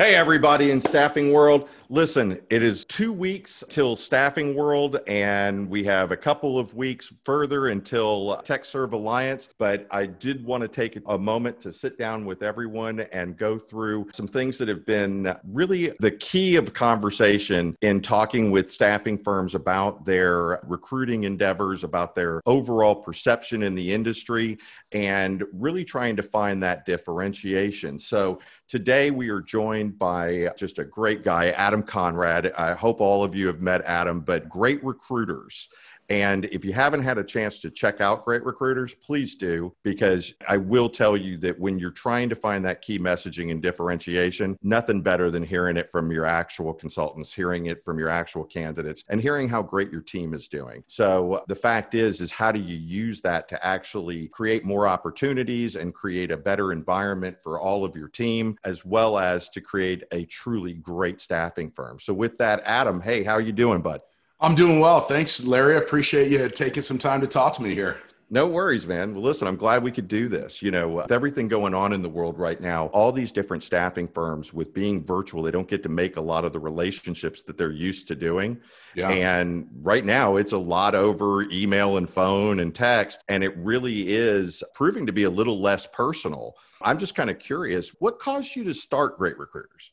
Hey, everybody in Staffing World. Listen, it is two weeks till Staffing World, and we have a couple of weeks further until TechServe Alliance. But I did want to take a moment to sit down with everyone and go through some things that have been really the key of conversation in talking with staffing firms about their recruiting endeavors, about their overall perception in the industry, and really trying to find that differentiation. So today we are joined by just a great guy, Adam Conrad. I hope all of you have met Adam, but great recruiters. And if you haven't had a chance to check out Great Recruiters, please do, because I will tell you that when you're trying to find that key messaging and differentiation, nothing better than hearing it from your actual consultants, hearing it from your actual candidates, and hearing how great your team is doing. So the fact is, is how do you use that to actually create more opportunities and create a better environment for all of your team, as well as to create a truly great staffing firm. So with that, Adam, hey, how are you doing, bud? I'm doing well. Thanks, Larry. I appreciate you taking some time to talk to me here. No worries, man. Well, listen, I'm glad we could do this. You know, with everything going on in the world right now, all these different staffing firms with being virtual, they don't get to make a lot of the relationships that they're used to doing. Yeah. And right now, it's a lot over email and phone and text. And it really is proving to be a little less personal. I'm just kind of curious what caused you to start Great Recruiters?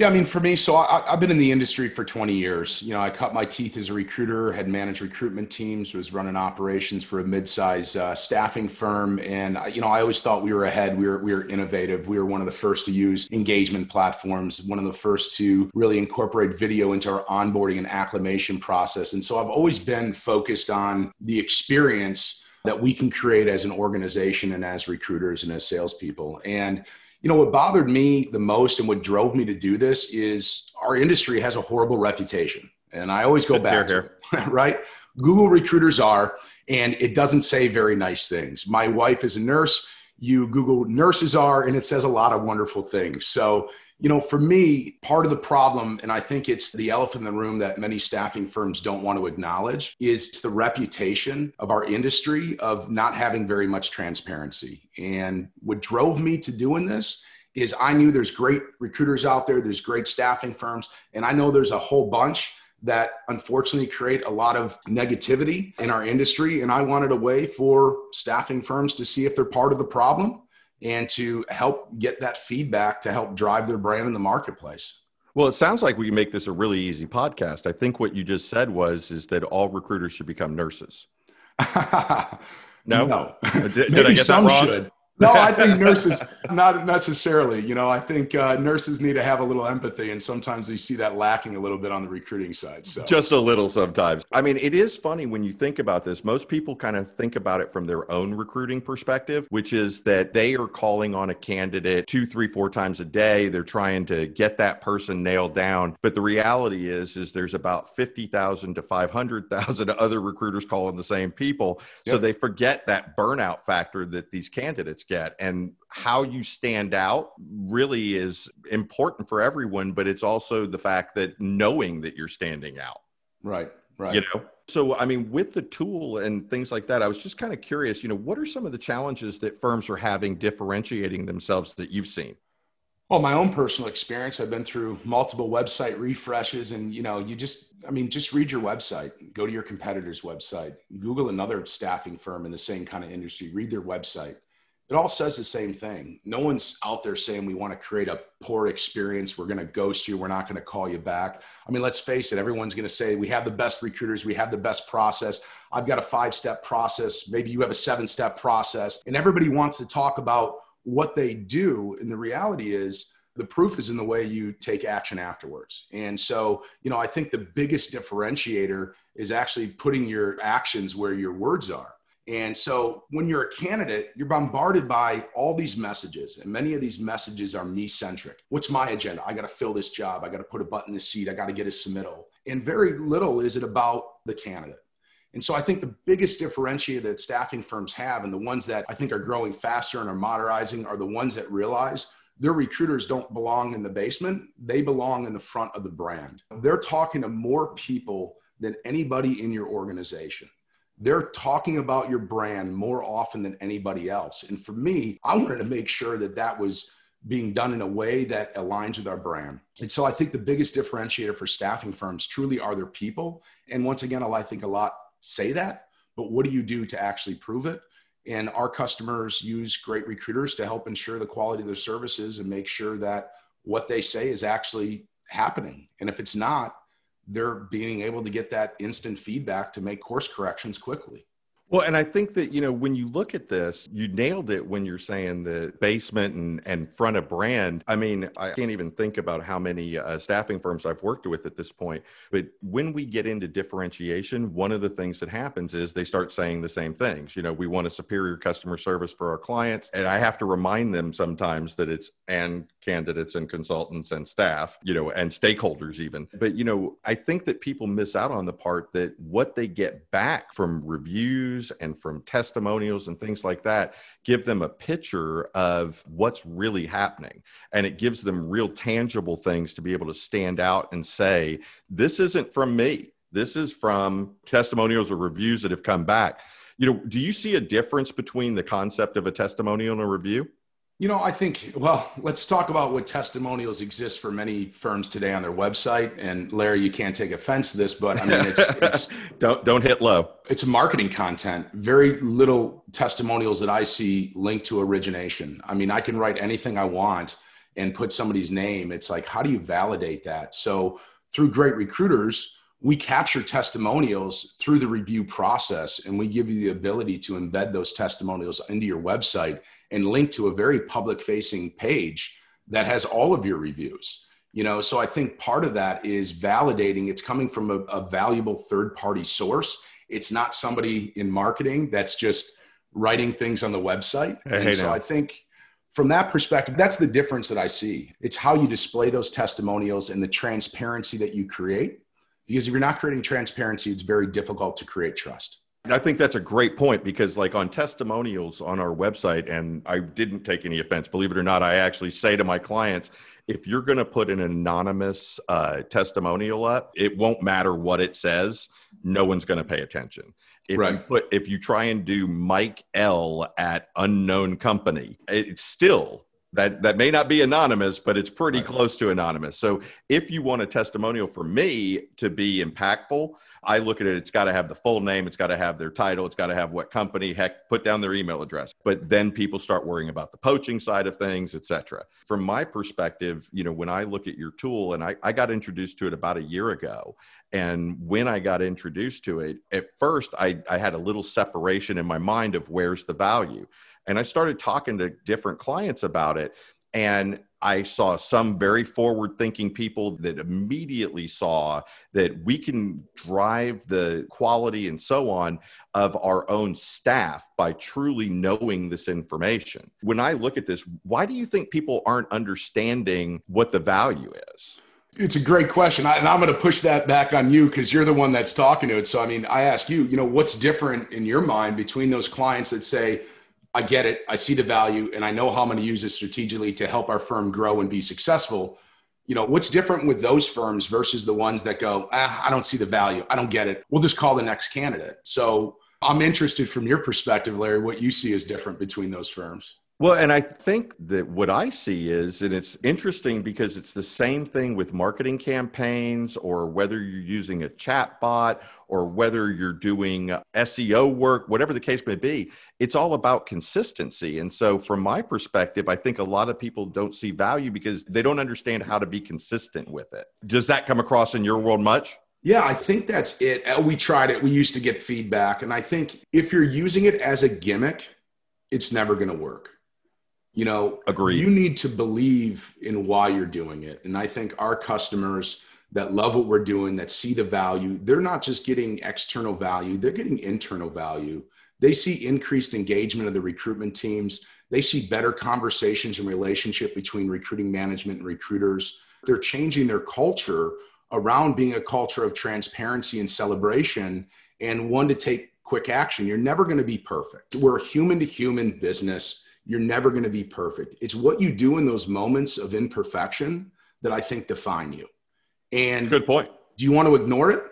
Yeah, I mean, for me, so I, have been in the industry for 20 years. You know, I cut my teeth as a recruiter, had managed recruitment teams, was running operations for a mid-size uh, staffing firm, and you know, I always thought we were ahead. We were we were innovative. We were one of the first to use engagement platforms, one of the first to really incorporate video into our onboarding and acclimation process. And so I've always been focused on the experience that we can create as an organization and as recruiters and as salespeople. And you know what bothered me the most and what drove me to do this is our industry has a horrible reputation and i always go back here, to right? Google recruiters are and it doesn't say very nice things. My wife is a nurse. You google nurses are and it says a lot of wonderful things. So you know, for me, part of the problem, and I think it's the elephant in the room that many staffing firms don't want to acknowledge, is the reputation of our industry of not having very much transparency. And what drove me to doing this is I knew there's great recruiters out there, there's great staffing firms, and I know there's a whole bunch that unfortunately create a lot of negativity in our industry. And I wanted a way for staffing firms to see if they're part of the problem and to help get that feedback to help drive their brand in the marketplace. Well, it sounds like we can make this a really easy podcast. I think what you just said was is that all recruiters should become nurses. no, no. Uh, did, did I get some should no, I think nurses not necessarily. You know, I think uh, nurses need to have a little empathy, and sometimes we see that lacking a little bit on the recruiting side. So just a little sometimes. I mean, it is funny when you think about this. Most people kind of think about it from their own recruiting perspective, which is that they are calling on a candidate two, three, four times a day. They're trying to get that person nailed down. But the reality is, is there's about fifty thousand to five hundred thousand other recruiters calling the same people. Yep. So they forget that burnout factor that these candidates get and how you stand out really is important for everyone but it's also the fact that knowing that you're standing out. Right right. You know? So i mean with the tool and things like that i was just kind of curious you know what are some of the challenges that firms are having differentiating themselves that you've seen? Well my own personal experience i've been through multiple website refreshes and you know you just i mean just read your website go to your competitor's website google another staffing firm in the same kind of industry read their website it all says the same thing. No one's out there saying we want to create a poor experience. We're going to ghost you. We're not going to call you back. I mean, let's face it, everyone's going to say we have the best recruiters, we have the best process. I've got a five step process. Maybe you have a seven step process. And everybody wants to talk about what they do. And the reality is, the proof is in the way you take action afterwards. And so, you know, I think the biggest differentiator is actually putting your actions where your words are. And so when you're a candidate, you're bombarded by all these messages, and many of these messages are me centric. What's my agenda? I got to fill this job. I got to put a button in the seat. I got to get a submittal. And very little is it about the candidate. And so I think the biggest differentiator that staffing firms have, and the ones that I think are growing faster and are modernizing, are the ones that realize their recruiters don't belong in the basement, they belong in the front of the brand. They're talking to more people than anybody in your organization they're talking about your brand more often than anybody else. And for me, I wanted to make sure that that was being done in a way that aligns with our brand. And so I think the biggest differentiator for staffing firms truly are their people. And once again, I think a lot say that, but what do you do to actually prove it? And our customers use great recruiters to help ensure the quality of their services and make sure that what they say is actually happening. And if it's not, they're being able to get that instant feedback to make course corrections quickly. Well, and I think that, you know, when you look at this, you nailed it when you're saying the basement and, and front of brand. I mean, I can't even think about how many uh, staffing firms I've worked with at this point. But when we get into differentiation, one of the things that happens is they start saying the same things. You know, we want a superior customer service for our clients. And I have to remind them sometimes that it's and candidates and consultants and staff, you know, and stakeholders even. But, you know, I think that people miss out on the part that what they get back from reviews and from testimonials and things like that give them a picture of what's really happening. And it gives them real tangible things to be able to stand out and say, this isn't from me. This is from testimonials or reviews that have come back. You know, do you see a difference between the concept of a testimonial and a review? You know, I think, well, let's talk about what testimonials exist for many firms today on their website. And Larry, you can't take offense to this, but I mean, it's, it's don't, don't hit low. It's marketing content. Very little testimonials that I see linked to origination. I mean, I can write anything I want and put somebody's name. It's like, how do you validate that? So through great recruiters, we capture testimonials through the review process and we give you the ability to embed those testimonials into your website and link to a very public facing page that has all of your reviews. You know so i think part of that is validating. It's coming from a, a valuable third party source. It's not somebody in marketing that's just writing things on the website. Hey, and so i think from that perspective that's the difference that i see. It's how you display those testimonials and the transparency that you create because if you're not creating transparency it's very difficult to create trust I think that's a great point because, like on testimonials on our website, and I didn't take any offense, believe it or not, I actually say to my clients, if you're going to put an anonymous uh, testimonial up, it won't matter what it says. No one's going to pay attention. If right. you put, if you try and do Mike L at unknown company, it's still that that may not be anonymous but it's pretty right. close to anonymous. So if you want a testimonial for me to be impactful i look at it it's got to have the full name it's got to have their title it's got to have what company heck put down their email address. But then people start worrying about the poaching side of things etc from my perspective you know when i look at your tool and I, I got introduced to it about a year ago and when i got introduced to it at first I, I had a little separation in my mind of where's the value and I started talking to different clients about it. And I saw some very forward thinking people that immediately saw that we can drive the quality and so on of our own staff by truly knowing this information. When I look at this, why do you think people aren't understanding what the value is? It's a great question. I, and I'm going to push that back on you because you're the one that's talking to it. So, I mean, I ask you, you know, what's different in your mind between those clients that say, I get it. I see the value and I know how I'm going to use it strategically to help our firm grow and be successful. You know, what's different with those firms versus the ones that go, ah, I don't see the value. I don't get it. We'll just call the next candidate. So I'm interested from your perspective, Larry, what you see is different between those firms. Well, and I think that what I see is, and it's interesting because it's the same thing with marketing campaigns, or whether you're using a chat bot, or whether you're doing SEO work, whatever the case may be, it's all about consistency. And so, from my perspective, I think a lot of people don't see value because they don't understand how to be consistent with it. Does that come across in your world much? Yeah, I think that's it. Uh, we tried it. We used to get feedback. And I think if you're using it as a gimmick, it's never going to work you know agree you need to believe in why you're doing it. And i think our customers that love what we're doing that see the value they're not just getting external value they're getting internal value. They see increased engagement of the recruitment teams. They see better conversations and relationship between recruiting management and recruiters. They're changing their culture around being a culture of transparency and celebration and one to take quick action. You're never going to be perfect. We're a human to human business you're never going to be perfect. It's what you do in those moments of imperfection that I think define you. And good point. Do you want to ignore it?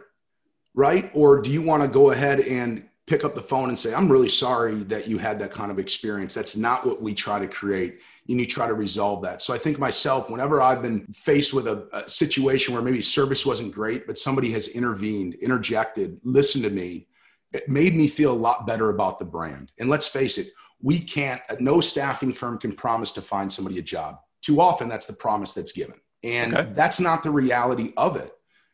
Right? Or do you want to go ahead and pick up the phone and say, I'm really sorry that you had that kind of experience. That's not what we try to create. and you try to resolve that. So I think myself, whenever I've been faced with a, a situation where maybe service wasn't great, but somebody has intervened, interjected, listened to me, it made me feel a lot better about the brand. And let's face it, we can't, no staffing firm can promise to find somebody a job. Too often, that's the promise that's given. And okay. that's not the reality of it.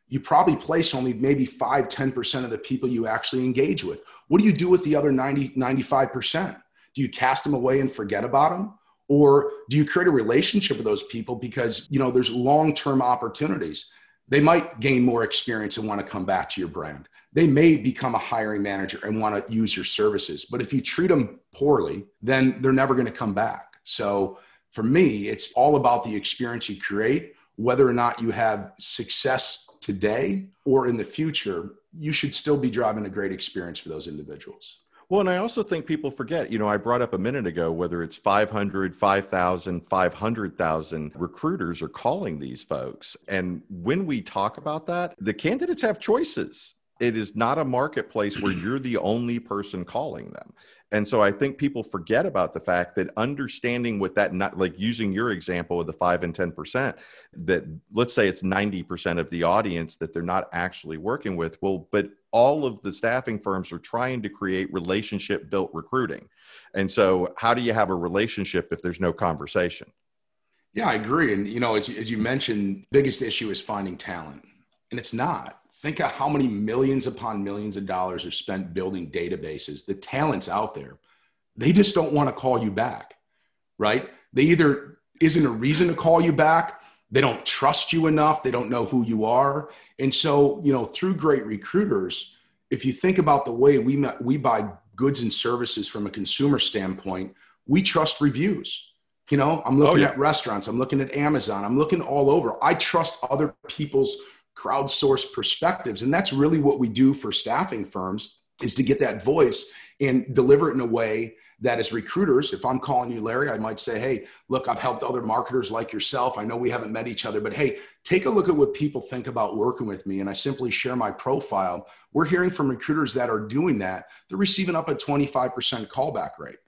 You probably place only maybe 5, 10% of the people you actually engage with. What do you do with the other 90, 95%? Do you cast them away and forget about them? Or do you create a relationship with those people because, you know, there's long-term opportunities. They might gain more experience and want to come back to your brand they may become a hiring manager and want to use your services. But if you treat them poorly, then they're never going to come back. So for me, it's all about the experience you create, whether or not you have success today or in the future, you should still be driving a great experience for those individuals. Well, and I also think people forget, you know, I brought up a minute ago whether it's 500, 5,000, 500,000 recruiters are calling these folks. And when we talk about that, the candidates have choices it is not a marketplace where you're the only person calling them. And so i think people forget about the fact that understanding what that not like using your example of the 5 and 10% that let's say it's 90% of the audience that they're not actually working with well but all of the staffing firms are trying to create relationship built recruiting. And so how do you have a relationship if there's no conversation? Yeah i agree. And you know as, as you mentioned biggest issue is finding talent. And it's not think of how many millions upon millions of dollars are spent building databases. The talent's out there. They just don't want to call you back right? They either isn't a reason to call you back they don't trust you enough they don't know who you are. And so you know through great recruiters if you think about the way we we buy goods and services from a consumer standpoint we trust reviews. You know i'm oh, looking oh, yeah. at restaurants i'm looking at amazon i'm looking all over. I trust other people's crowdsource perspectives. And that's really what we do for staffing firms is to get that voice and deliver it in a way that as recruiters if i'm calling you larry i might say hey look i've helped other marketers like yourself. I know we haven't met each other but hey take a look at what people think about working with me. And i simply share my profile. We're hearing from recruiters that are doing that. They're receiving up a 25% callback rate.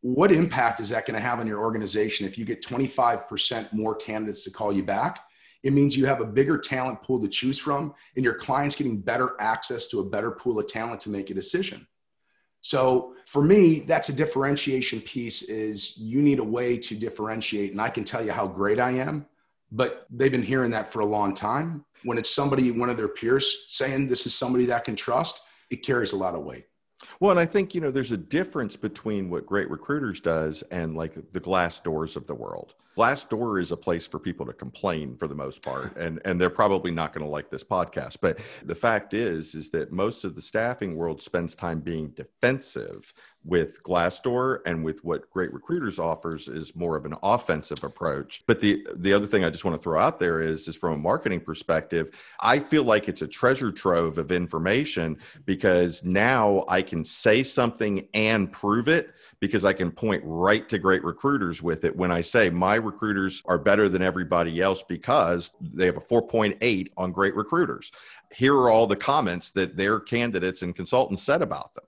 What impact is that going to have on your organization if you get 25% more candidates to call you back it means you have a bigger talent pool to choose from, and your clients getting better access to a better pool of talent to make a decision. So for me, that's a differentiation piece is you need a way to differentiate. And I can tell you how great I am, but they've been hearing that for a long time. When it's somebody, one of their peers saying this is somebody that can trust, it carries a lot of weight. Well, and I think, you know, there's a difference between what Great Recruiters does and like the glass doors of the world. Glassdoor is a place for people to complain for the most part, and and they're probably not going to like this podcast. But the fact is, is that most of the staffing world spends time being defensive with Glassdoor, and with what Great Recruiters offers is more of an offensive approach. But the the other thing I just want to throw out there is, is from a marketing perspective, I feel like it's a treasure trove of information because now I can say something and prove it because I can point right to great recruiters with it when I say my recruiters are better than everybody else because they have a 4.8 on great recruiters. Here are all the comments that their candidates and consultants said about them.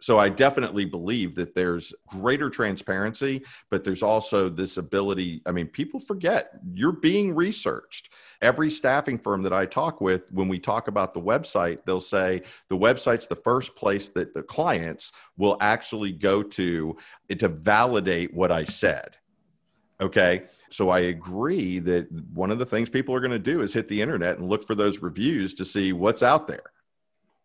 So I definitely believe that there's greater transparency, but there's also this ability. I mean, people forget you're being researched. Every staffing firm that I talk with, when we talk about the website, they'll say the website's the first place that the clients will actually go to eh, to validate what I said. Okay. So I agree that one of the things people are going to do is hit the internet and look for those reviews to see what's out there.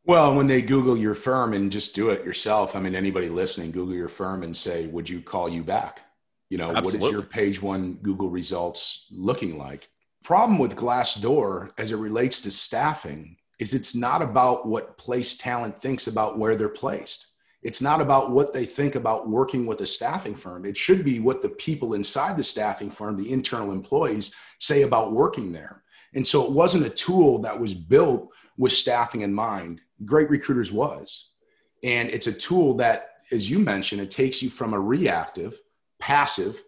Well, when they Google your firm and just do it yourself, I mean, anybody listening, Google your firm and say, would you call you back? You know, Absolutely. what is your page one Google results looking like? Problem with Glassdoor as it relates to staffing is it's not about what place talent thinks about where they're placed. It's not about what they think about working with a staffing firm. It should be what the people inside the staffing firm, the internal employees, say about working there. And so it wasn't a tool that was built with staffing in mind Great Recruiters was. And it's a tool that, as you mentioned, it takes you from a reactive, passive,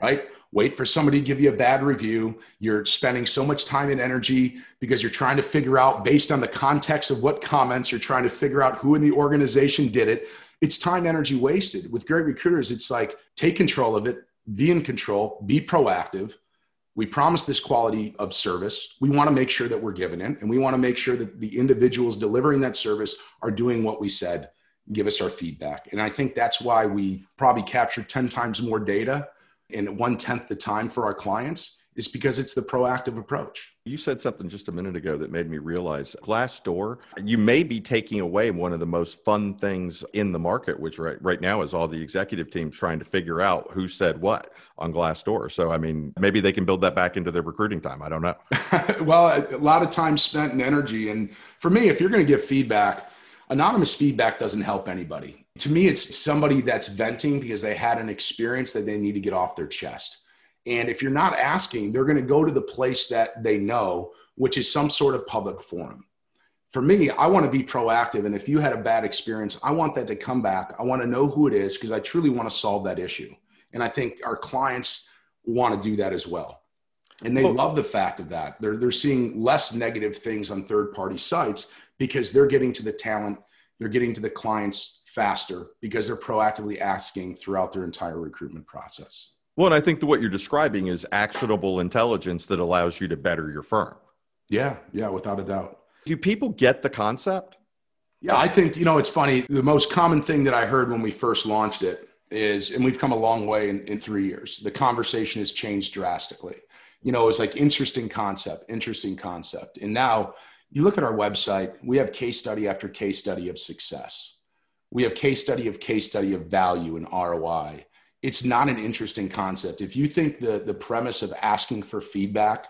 right? Wait for somebody to give you a bad review. You're spending so much time and energy because you're trying to figure out, based on the context of what comments, you're trying to figure out who in the organization did it. It's time, energy wasted. With great recruiters, it's like take control of it, be in control, be proactive. We promise this quality of service. We want to make sure that we're giving it, and we want to make sure that the individuals delivering that service are doing what we said, give us our feedback. And I think that's why we probably capture 10 times more data in one tenth the time for our clients is because it's the proactive approach. You said something just a minute ago that made me realize Glassdoor, you may be taking away one of the most fun things in the market, which right, right now is all the executive teams trying to figure out who said what on Glassdoor. So, I mean, maybe they can build that back into their recruiting time. I don't know. well, a lot of time spent in energy. And for me, if you're going to give feedback, anonymous feedback doesn't help anybody. To me, it's somebody that's venting because they had an experience that they need to get off their chest and if you're not asking, they're going to go to the place that they know, which is some sort of public forum. For me, I want to be proactive. And if you had a bad experience, I want that to come back. I want to know who it is because I truly want to solve that issue. And I think our clients want to do that as well. And they love the fact of that. They're, they're seeing less negative things on third party sites because they're getting to the talent, they're getting to the clients faster because they're proactively asking throughout their entire recruitment process. Well, and I think that what you're describing is actionable intelligence that allows you to better your firm. Yeah, yeah, without a doubt. Do people get the concept? Yeah, I think, you know, it's funny. The most common thing that I heard when we first launched it is, and we've come a long way in, in three years, the conversation has changed drastically. You know, it's like interesting concept, interesting concept. And now you look at our website, we have case study after case study of success. We have case study of case study of value and ROI it's not an interesting concept. If you think the, the premise of asking for feedback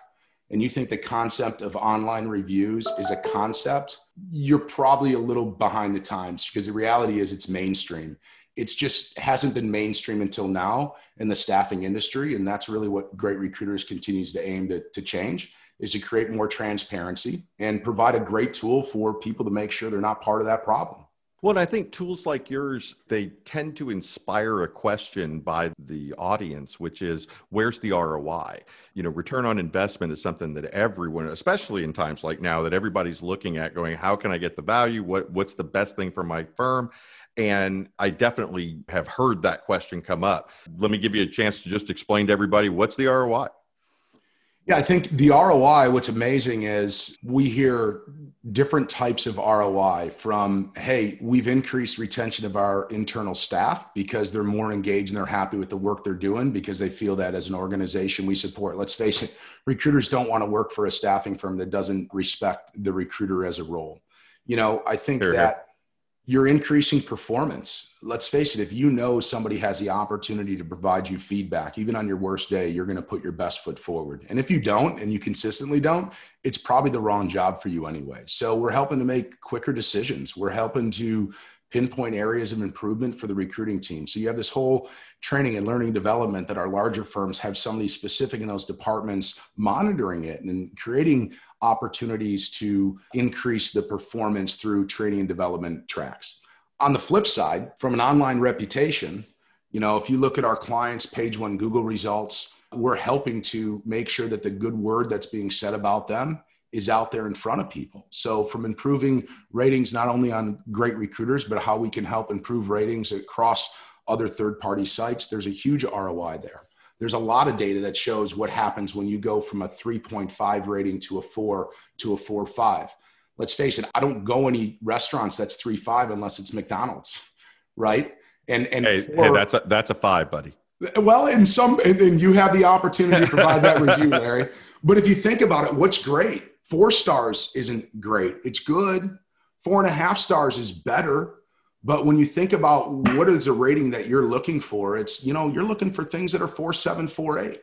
and you think the concept of online reviews is a concept, you're probably a little behind the times because the reality is it's mainstream. It's just hasn't been mainstream until now in the staffing industry. And that's really what Great Recruiters continues to aim to, to change is to create more transparency and provide a great tool for people to make sure they're not part of that problem. Well, I think tools like yours, they tend to inspire a question by the audience, which is where's the ROI? You know, return on investment is something that everyone, especially in times like now, that everybody's looking at going, how can I get the value? What what's the best thing for my firm? And I definitely have heard that question come up. Let me give you a chance to just explain to everybody what's the ROI? Yeah, I think the ROI, what's amazing is we hear different types of ROI from, hey, we've increased retention of our internal staff because they're more engaged and they're happy with the work they're doing because they feel that as an organization we support. Let's face it, recruiters don't want to work for a staffing firm that doesn't respect the recruiter as a role. You know, I think sure. that you're increasing performance. Let's face it, if you know somebody has the opportunity to provide you feedback, even on your worst day, you're going to put your best foot forward. And if you don't, and you consistently don't, it's probably the wrong job for you anyway. So we're helping to make quicker decisions. We're helping to pinpoint areas of improvement for the recruiting team. So you have this whole training and learning development that our larger firms have somebody specific in those departments monitoring it and creating opportunities to increase the performance through training and development tracks. On the flip side, from an online reputation, you know, if you look at our clients' page one Google results, we're helping to make sure that the good word that's being said about them is out there in front of people. So, from improving ratings not only on great recruiters, but how we can help improve ratings across other third party sites, there's a huge ROI there. There's a lot of data that shows what happens when you go from a 3.5 rating to a four to a four five. Let's face it, I don't go any restaurants that's three five unless it's McDonald's, right? And and hey, four, hey that's a that's a five, buddy. Well, in some, and you have the opportunity to provide that review, Larry. But if you think about it, what's great? Four stars isn't great. It's good. Four and a half stars is better. But when you think about what is a rating that you're looking for, it's, you know, you're looking for things that are four, seven, four, eight,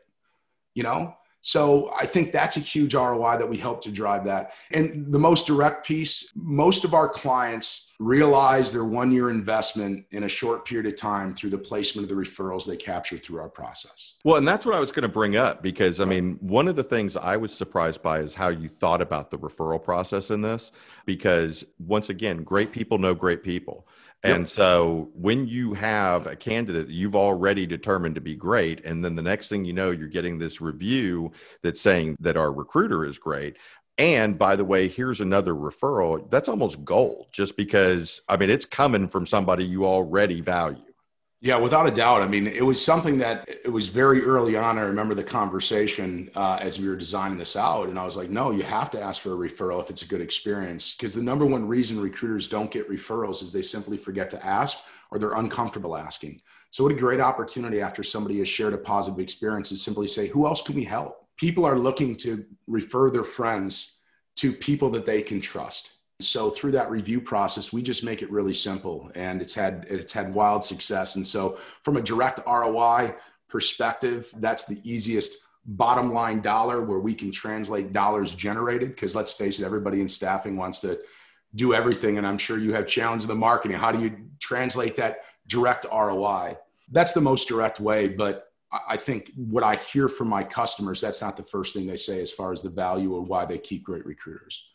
you know? So I think that's a huge ROI that we help to drive that. And the most direct piece, most of our clients realize their one year investment in a short period of time through the placement of the referrals they capture through our process. Well, and that's what I was going to bring up because I mean, one of the things I was surprised by is how you thought about the referral process in this because once again, great people know great people. And yep. so when you have a candidate that you've already determined to be great, and then the next thing you know, you're getting this review that's saying that our recruiter is great. And by the way, here's another referral. That's almost gold just because, I mean, it's coming from somebody you already value. Yeah, without a doubt. I mean, it was something that it was very early on. I remember the conversation uh, as we were designing this out, and I was like, "No, you have to ask for a referral if it's a good experience." Because the number one reason recruiters don't get referrals is they simply forget to ask or they're uncomfortable asking. So, what a great opportunity after somebody has shared a positive experience is simply say, "Who else can we help?" People are looking to refer their friends to people that they can trust so through that review process we just make it really simple and it's had it's had wild success. And so from a direct roi perspective that's the easiest bottom line dollar where we can translate dollars generated because let's face it everybody in staffing wants to do everything and i'm sure you have challenge in the marketing. How do you translate that direct roi that's the most direct way but i think what i hear from my customers that's not the first thing they say as far as the value or why they keep great recruiters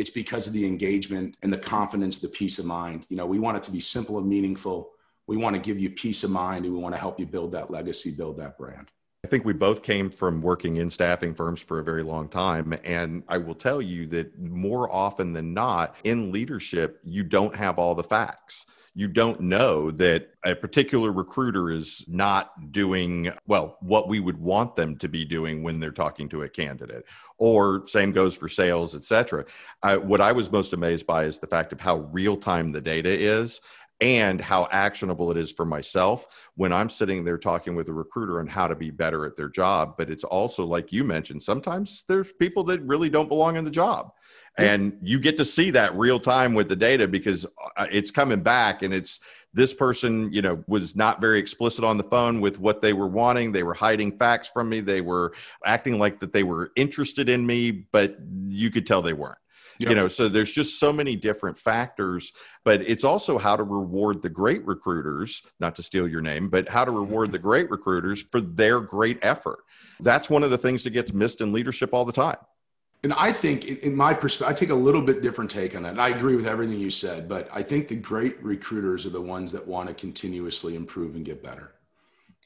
it's because of the engagement and the confidence, the peace of mind. You know, we want it to be simple and meaningful. We want to give you peace of mind and we want to help you build that legacy, build that brand. I think we both came from working in staffing firms for a very long time. And I will tell you that more often than not, in leadership, you don't have all the facts you don't know that a particular recruiter is not doing well what we would want them to be doing when they're talking to a candidate or same goes for sales etc what i was most amazed by is the fact of how real time the data is and how actionable it is for myself when I'm sitting there talking with a recruiter on how to be better at their job. But it's also, like you mentioned, sometimes there's people that really don't belong in the job. And you get to see that real time with the data because uh, it's coming back and it's this person you know was not very explicit on the phone with what they were wanting. They were hiding facts from me. They were acting like that they were interested in me but you could tell they weren't Yep. you know so there's just so many different factors but it's also how to reward the great recruiters not to steal your name but how to mm-hmm. reward the great recruiters for their great effort that's one of the things that gets missed in leadership all the time and I think, in my perspective, I take a little bit different take on that. And I agree with everything you said, but I think the great recruiters are the ones that want to continuously improve and get better.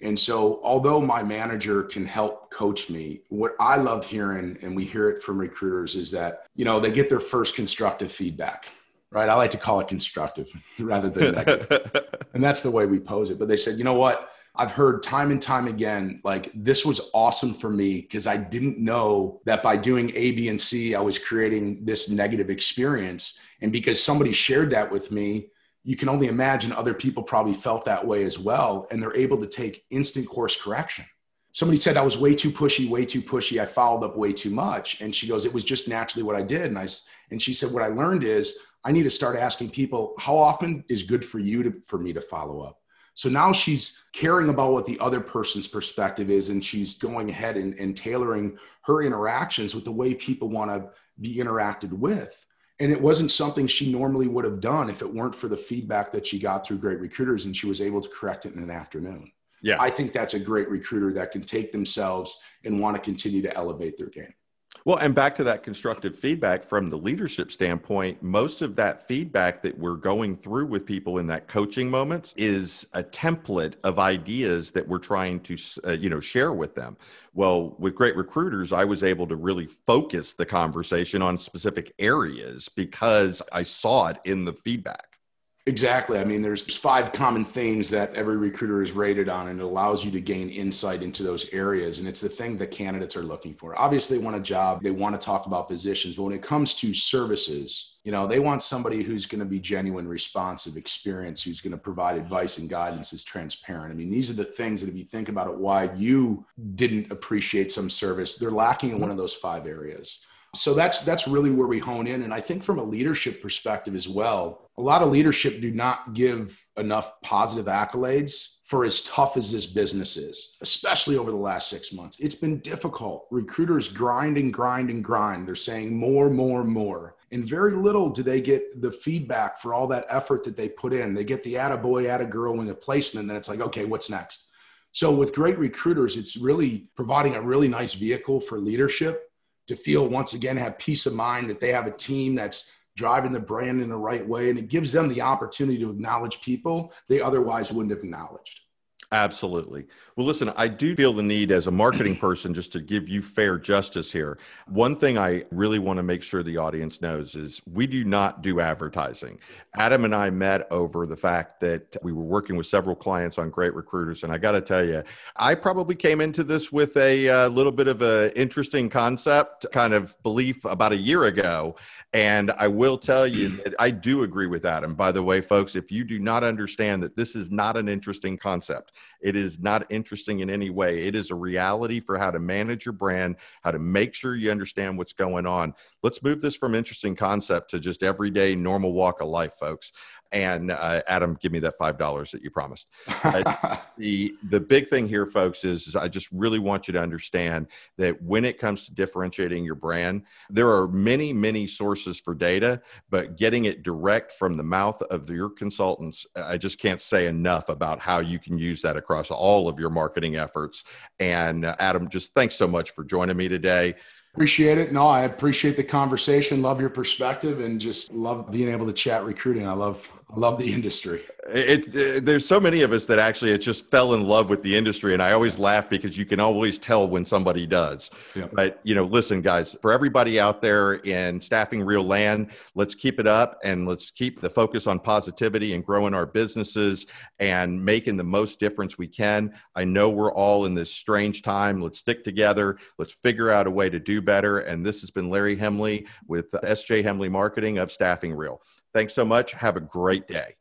And so, although my manager can help coach me, what I love hearing, and we hear it from recruiters, is that, you know, they get their first constructive feedback, right? I like to call it constructive rather than negative. and that's the way we pose it. But they said, you know what? I've heard time and time again, like this was awesome for me because I didn't know that by doing A, B, and C, I was creating this negative experience. And because somebody shared that with me, you can only imagine other people probably felt that way as well. And they're able to take instant course correction. Somebody said I was way too pushy, way too pushy. I followed up way too much. And she goes, it was just naturally what I did. And I, and she said, what I learned is I need to start asking people, how often is good for you to, for me to follow up? So now she's caring about what the other person's perspective is, and she's going ahead and, and tailoring her interactions with the way people want to be interacted with. And it wasn't something she normally would have done if it weren't for the feedback that she got through great recruiters, and she was able to correct it in an afternoon. Yeah. I think that's a great recruiter that can take themselves and want to continue to elevate their game. Well, and back to that constructive feedback from the leadership standpoint, most of that feedback that we're going through with people in that coaching moments is a template of ideas that we're trying to, uh, you know, share with them. Well, with great recruiters, I was able to really focus the conversation on specific areas because I saw it in the feedback. Exactly. I mean, there's five common things that every recruiter is rated on, and it allows you to gain insight into those areas. And it's the thing that candidates are looking for. Obviously, they want a job, they want to talk about positions, but when it comes to services, you know, they want somebody who's going to be genuine, responsive, experience, who's going to provide advice and guidance, is transparent. I mean, these are the things that if you think about it, why you didn't appreciate some service, they're lacking in one of those five areas so that's that's really where we hone in. And i think from a leadership perspective as well a lot of leadership do not give enough positive accolades for as tough as this business is especially over the last six months. It's been difficult. Recruiters grind and grind and grind. They're saying more more more. And very little do they get the feedback for all that effort that they put in. They get the attaboy attagirl in the placement then it's like okay what's next? So with great recruiters it's really providing a really nice vehicle for leadership to feel once again have peace of mind that they have a team that's driving the brand in the right way and it gives them the opportunity to acknowledge people they otherwise wouldn't have acknowledged Absolutely. Well, listen, I do feel the need as a marketing person just to give you fair justice here. One thing I really want to make sure the audience knows is we do not do advertising. Adam and I met over the fact that we were working with several clients on Great Recruiters. And I got to tell you, I probably came into this with a, a uh, little bit of an interesting concept, kind of belief about a year ago. And I will tell you that I do agree with Adam. By the way, folks, if you do not understand that this is not an interesting concept, it is not interesting in any way. It is a reality for how to manage your brand, how to make sure you understand what's going on. Let's move this from interesting concept to just everyday normal walk of life, folks and uh, Adam, give me that five dollars that you promised. Uh, the the big thing here, folks, is, is I just really want you to understand that when it comes to differentiating your brand, there are many many sources for data, but getting it direct from the mouth of your consultants, I just can't say enough about how you can use that across all of your marketing efforts. And uh, Adam, just thanks so much for joining me today. Appreciate it. No, I appreciate the conversation. Love your perspective and just love being able to chat recruiting. I love I love the industry. It, it, there's so many of us that actually it just fell in love with the industry, and I always laugh because you can always tell when somebody does. Yeah. But you know, listen, guys, for everybody out there in staffing real land, let's keep it up and let's keep the focus on positivity and growing our businesses and making the most difference we can. I know we're all in this strange time. Let's stick together. Let's figure out a way to do better. And this has been Larry Hemley with SJ Hemley Marketing of Staffing Real. Thanks so much. Have a great day.